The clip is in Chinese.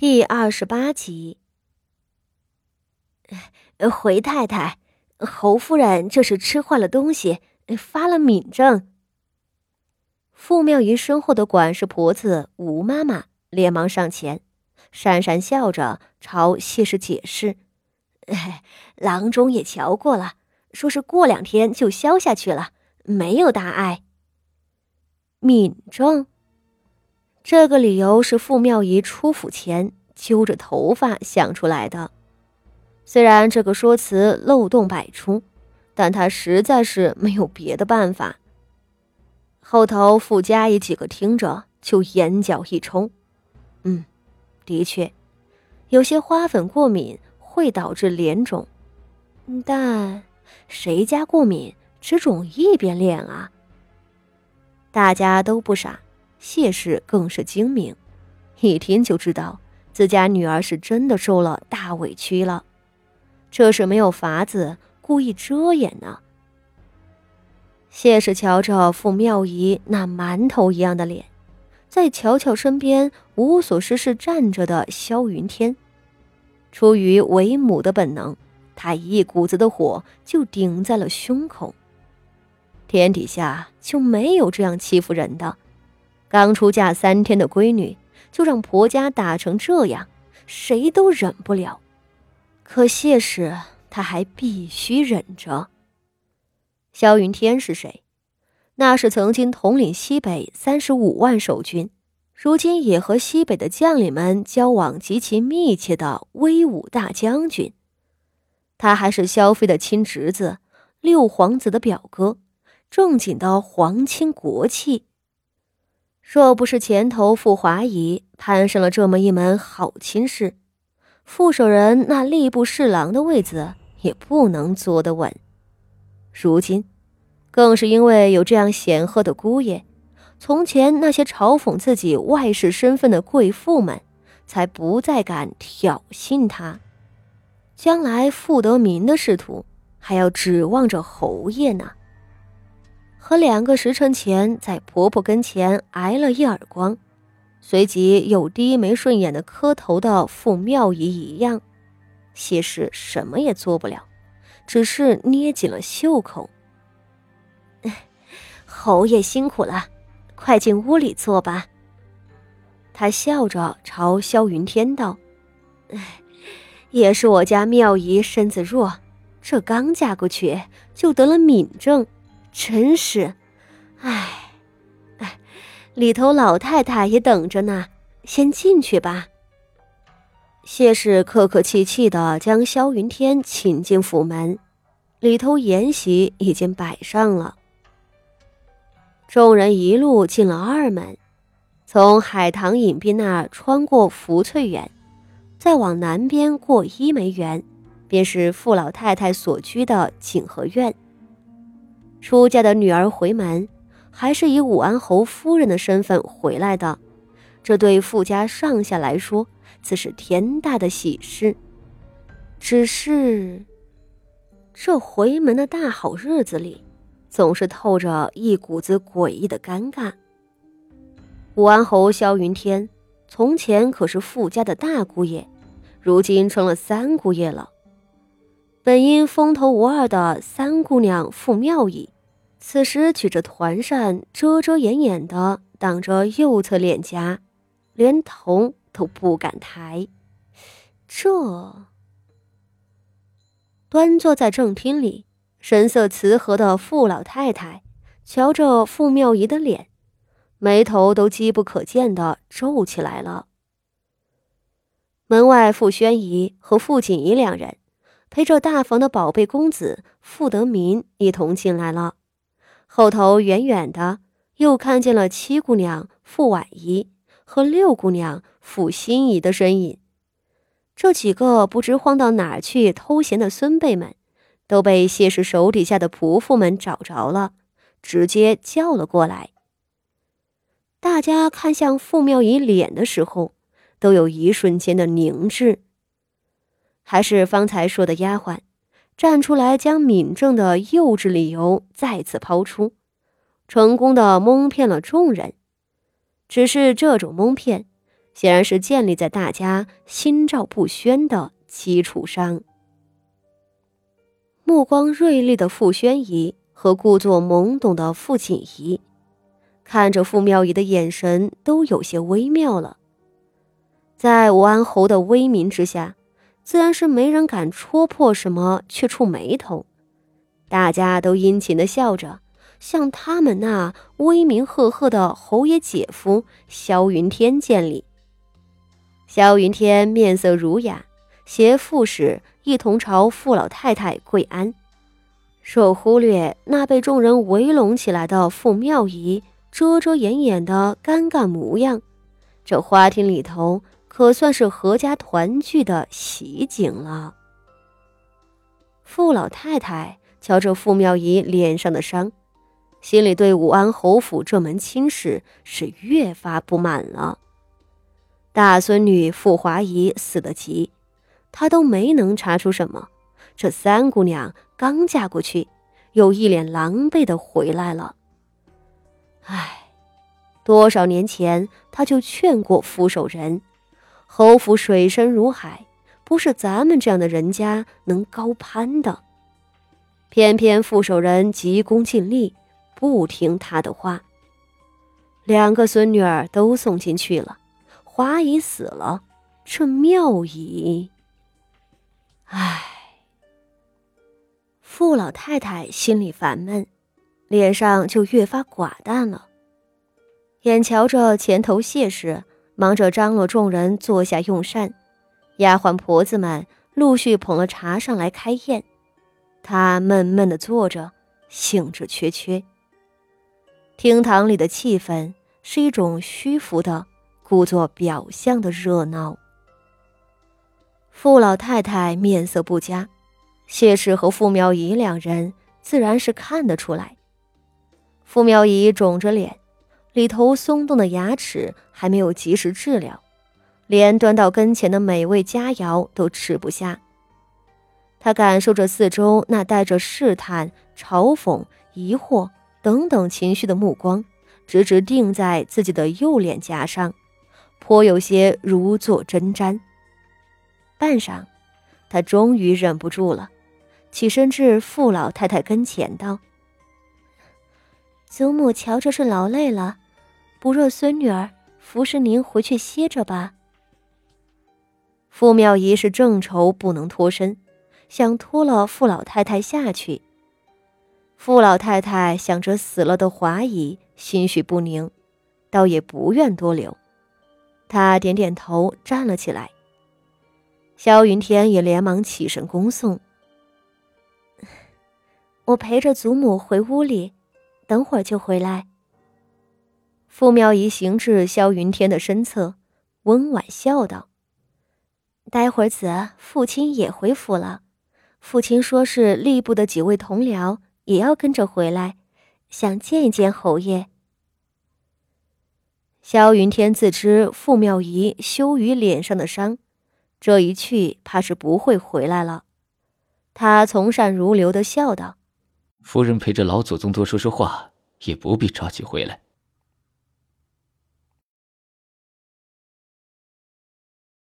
第二十八集，回太太，侯夫人这是吃坏了东西，发了敏症。傅妙仪身后的管事婆子吴妈妈连忙上前，讪讪笑着朝谢氏解释：“郎中也瞧过了，说是过两天就消下去了，没有大碍。”敏症。这个理由是傅妙仪出府前揪着头发想出来的。虽然这个说辞漏洞百出，但他实在是没有别的办法。后头傅家一几个听着，就眼角一抽：“嗯，的确，有些花粉过敏会导致脸肿，但谁家过敏只肿一边脸啊？”大家都不傻。谢氏更是精明，一听就知道自家女儿是真的受了大委屈了，这是没有法子故意遮掩呢。谢氏瞧着傅妙仪那馒头一样的脸，再瞧瞧身边无所事事站着的萧云天，出于为母的本能，他一股子的火就顶在了胸口。天底下就没有这样欺负人的。刚出嫁三天的闺女，就让婆家打成这样，谁都忍不了。可谢氏他还必须忍着。萧云天是谁？那是曾经统领西北三十五万守军，如今也和西北的将领们交往极其密切的威武大将军。他还是萧妃的亲侄子，六皇子的表哥，正经的皇亲国戚。若不是前头傅华仪攀上了这么一门好亲事，傅守仁那吏部侍郎的位子也不能坐得稳。如今，更是因为有这样显赫的姑爷，从前那些嘲讽自己外室身份的贵妇们，才不再敢挑衅他。将来傅德民的仕途，还要指望着侯爷呢。和两个时辰前在婆婆跟前挨了一耳光，随即又低眉顺眼的磕头的傅妙仪一样，谢氏什么也做不了，只是捏紧了袖口。侯爷辛苦了，快进屋里坐吧。他笑着朝萧云天道：“ 也是我家妙仪身子弱，这刚嫁过去就得了敏症。”真是，唉，哎，里头老太太也等着呢，先进去吧。谢氏客客气气的将萧云天请进府门，里头筵席已经摆上了。众人一路进了二门，从海棠隐蔽那儿穿过福翠园，再往南边过一梅园，便是傅老太太所居的景和院。出嫁的女儿回门，还是以武安侯夫人的身份回来的，这对傅家上下来说，自是天大的喜事。只是，这回门的大好日子里，总是透着一股子诡异的尴尬。武安侯萧云天，从前可是傅家的大姑爷，如今成了三姑爷了。本应风头无二的三姑娘傅妙仪，此时举着团扇，遮遮掩掩的挡着右侧脸颊，连头都不敢抬。这端坐在正厅里，神色慈和的傅老太太，瞧着傅妙仪的脸，眉头都机不可见的皱起来了。门外，傅宣仪和傅锦仪两人。陪着大房的宝贝公子傅德民一同进来了，后头远远的又看见了七姑娘傅婉仪和六姑娘傅心怡的身影。这几个不知晃到哪儿去偷闲的孙辈们，都被谢氏手底下的仆妇们找着了，直接叫了过来。大家看向傅妙仪脸的时候，都有一瞬间的凝滞。还是方才说的丫鬟，站出来将敏正的幼稚理由再次抛出，成功的蒙骗了众人。只是这种蒙骗，显然是建立在大家心照不宣的基础上。目光锐利的傅宣仪和故作懵懂的傅锦仪，看着傅妙仪的眼神都有些微妙了。在武安侯的威名之下，自然是没人敢戳破什么去触眉头，大家都殷勤的笑着。向他们那威名赫赫的侯爷姐夫萧云天见礼。萧云天面色儒雅，携副使一同朝傅老太太跪安，若忽略那被众人围拢起来的傅妙仪遮遮掩掩的尴尬模样，这花厅里头可算是阖家团聚的喜景了。傅老太太瞧着傅妙仪脸上的伤。心里对武安侯府这门亲事是越发不满了。大孙女傅华仪死得急，她都没能查出什么。这三姑娘刚嫁过去，又一脸狼狈的回来了。唉，多少年前他就劝过傅守仁，侯府水深如海，不是咱们这样的人家能高攀的。偏偏傅守仁急功近利。不听他的话，两个孙女儿都送进去了，华姨死了，这妙姨，唉，傅老太太心里烦闷，脸上就越发寡淡了。眼瞧着前头谢氏忙着张罗众人坐下用膳，丫鬟婆子们陆续捧了茶上来开宴，她闷闷的坐着，兴致缺缺。厅堂里的气氛是一种虚浮的、故作表象的热闹。傅老太太面色不佳，谢氏和傅苗仪两人自然是看得出来。傅苗仪肿着脸，里头松动的牙齿还没有及时治疗，连端到跟前的美味佳肴都吃不下。他感受着四周那带着试探、嘲讽、疑惑。等等情绪的目光，直直定在自己的右脸颊上，颇有些如坐针毡。半晌，他终于忍不住了，起身至傅老太太跟前道：“祖母瞧着是劳累了，不若孙女儿服侍您回去歇着吧。”傅妙仪是正愁不能脱身，想拖了傅老太太下去。傅老太太想着死了的华姨，心绪不宁，倒也不愿多留。她点点头，站了起来。萧云天也连忙起身恭送：“我陪着祖母回屋里，等会儿就回来。”傅妙仪行至萧云天的身侧，温婉笑道：“待会儿子父亲也回府了，父亲说是吏部的几位同僚。”也要跟着回来，想见一见侯爷。萧云天自知傅妙仪羞于脸上的伤，这一去怕是不会回来了。他从善如流的笑道：“夫人陪着老祖宗多说说话，也不必着急回来。”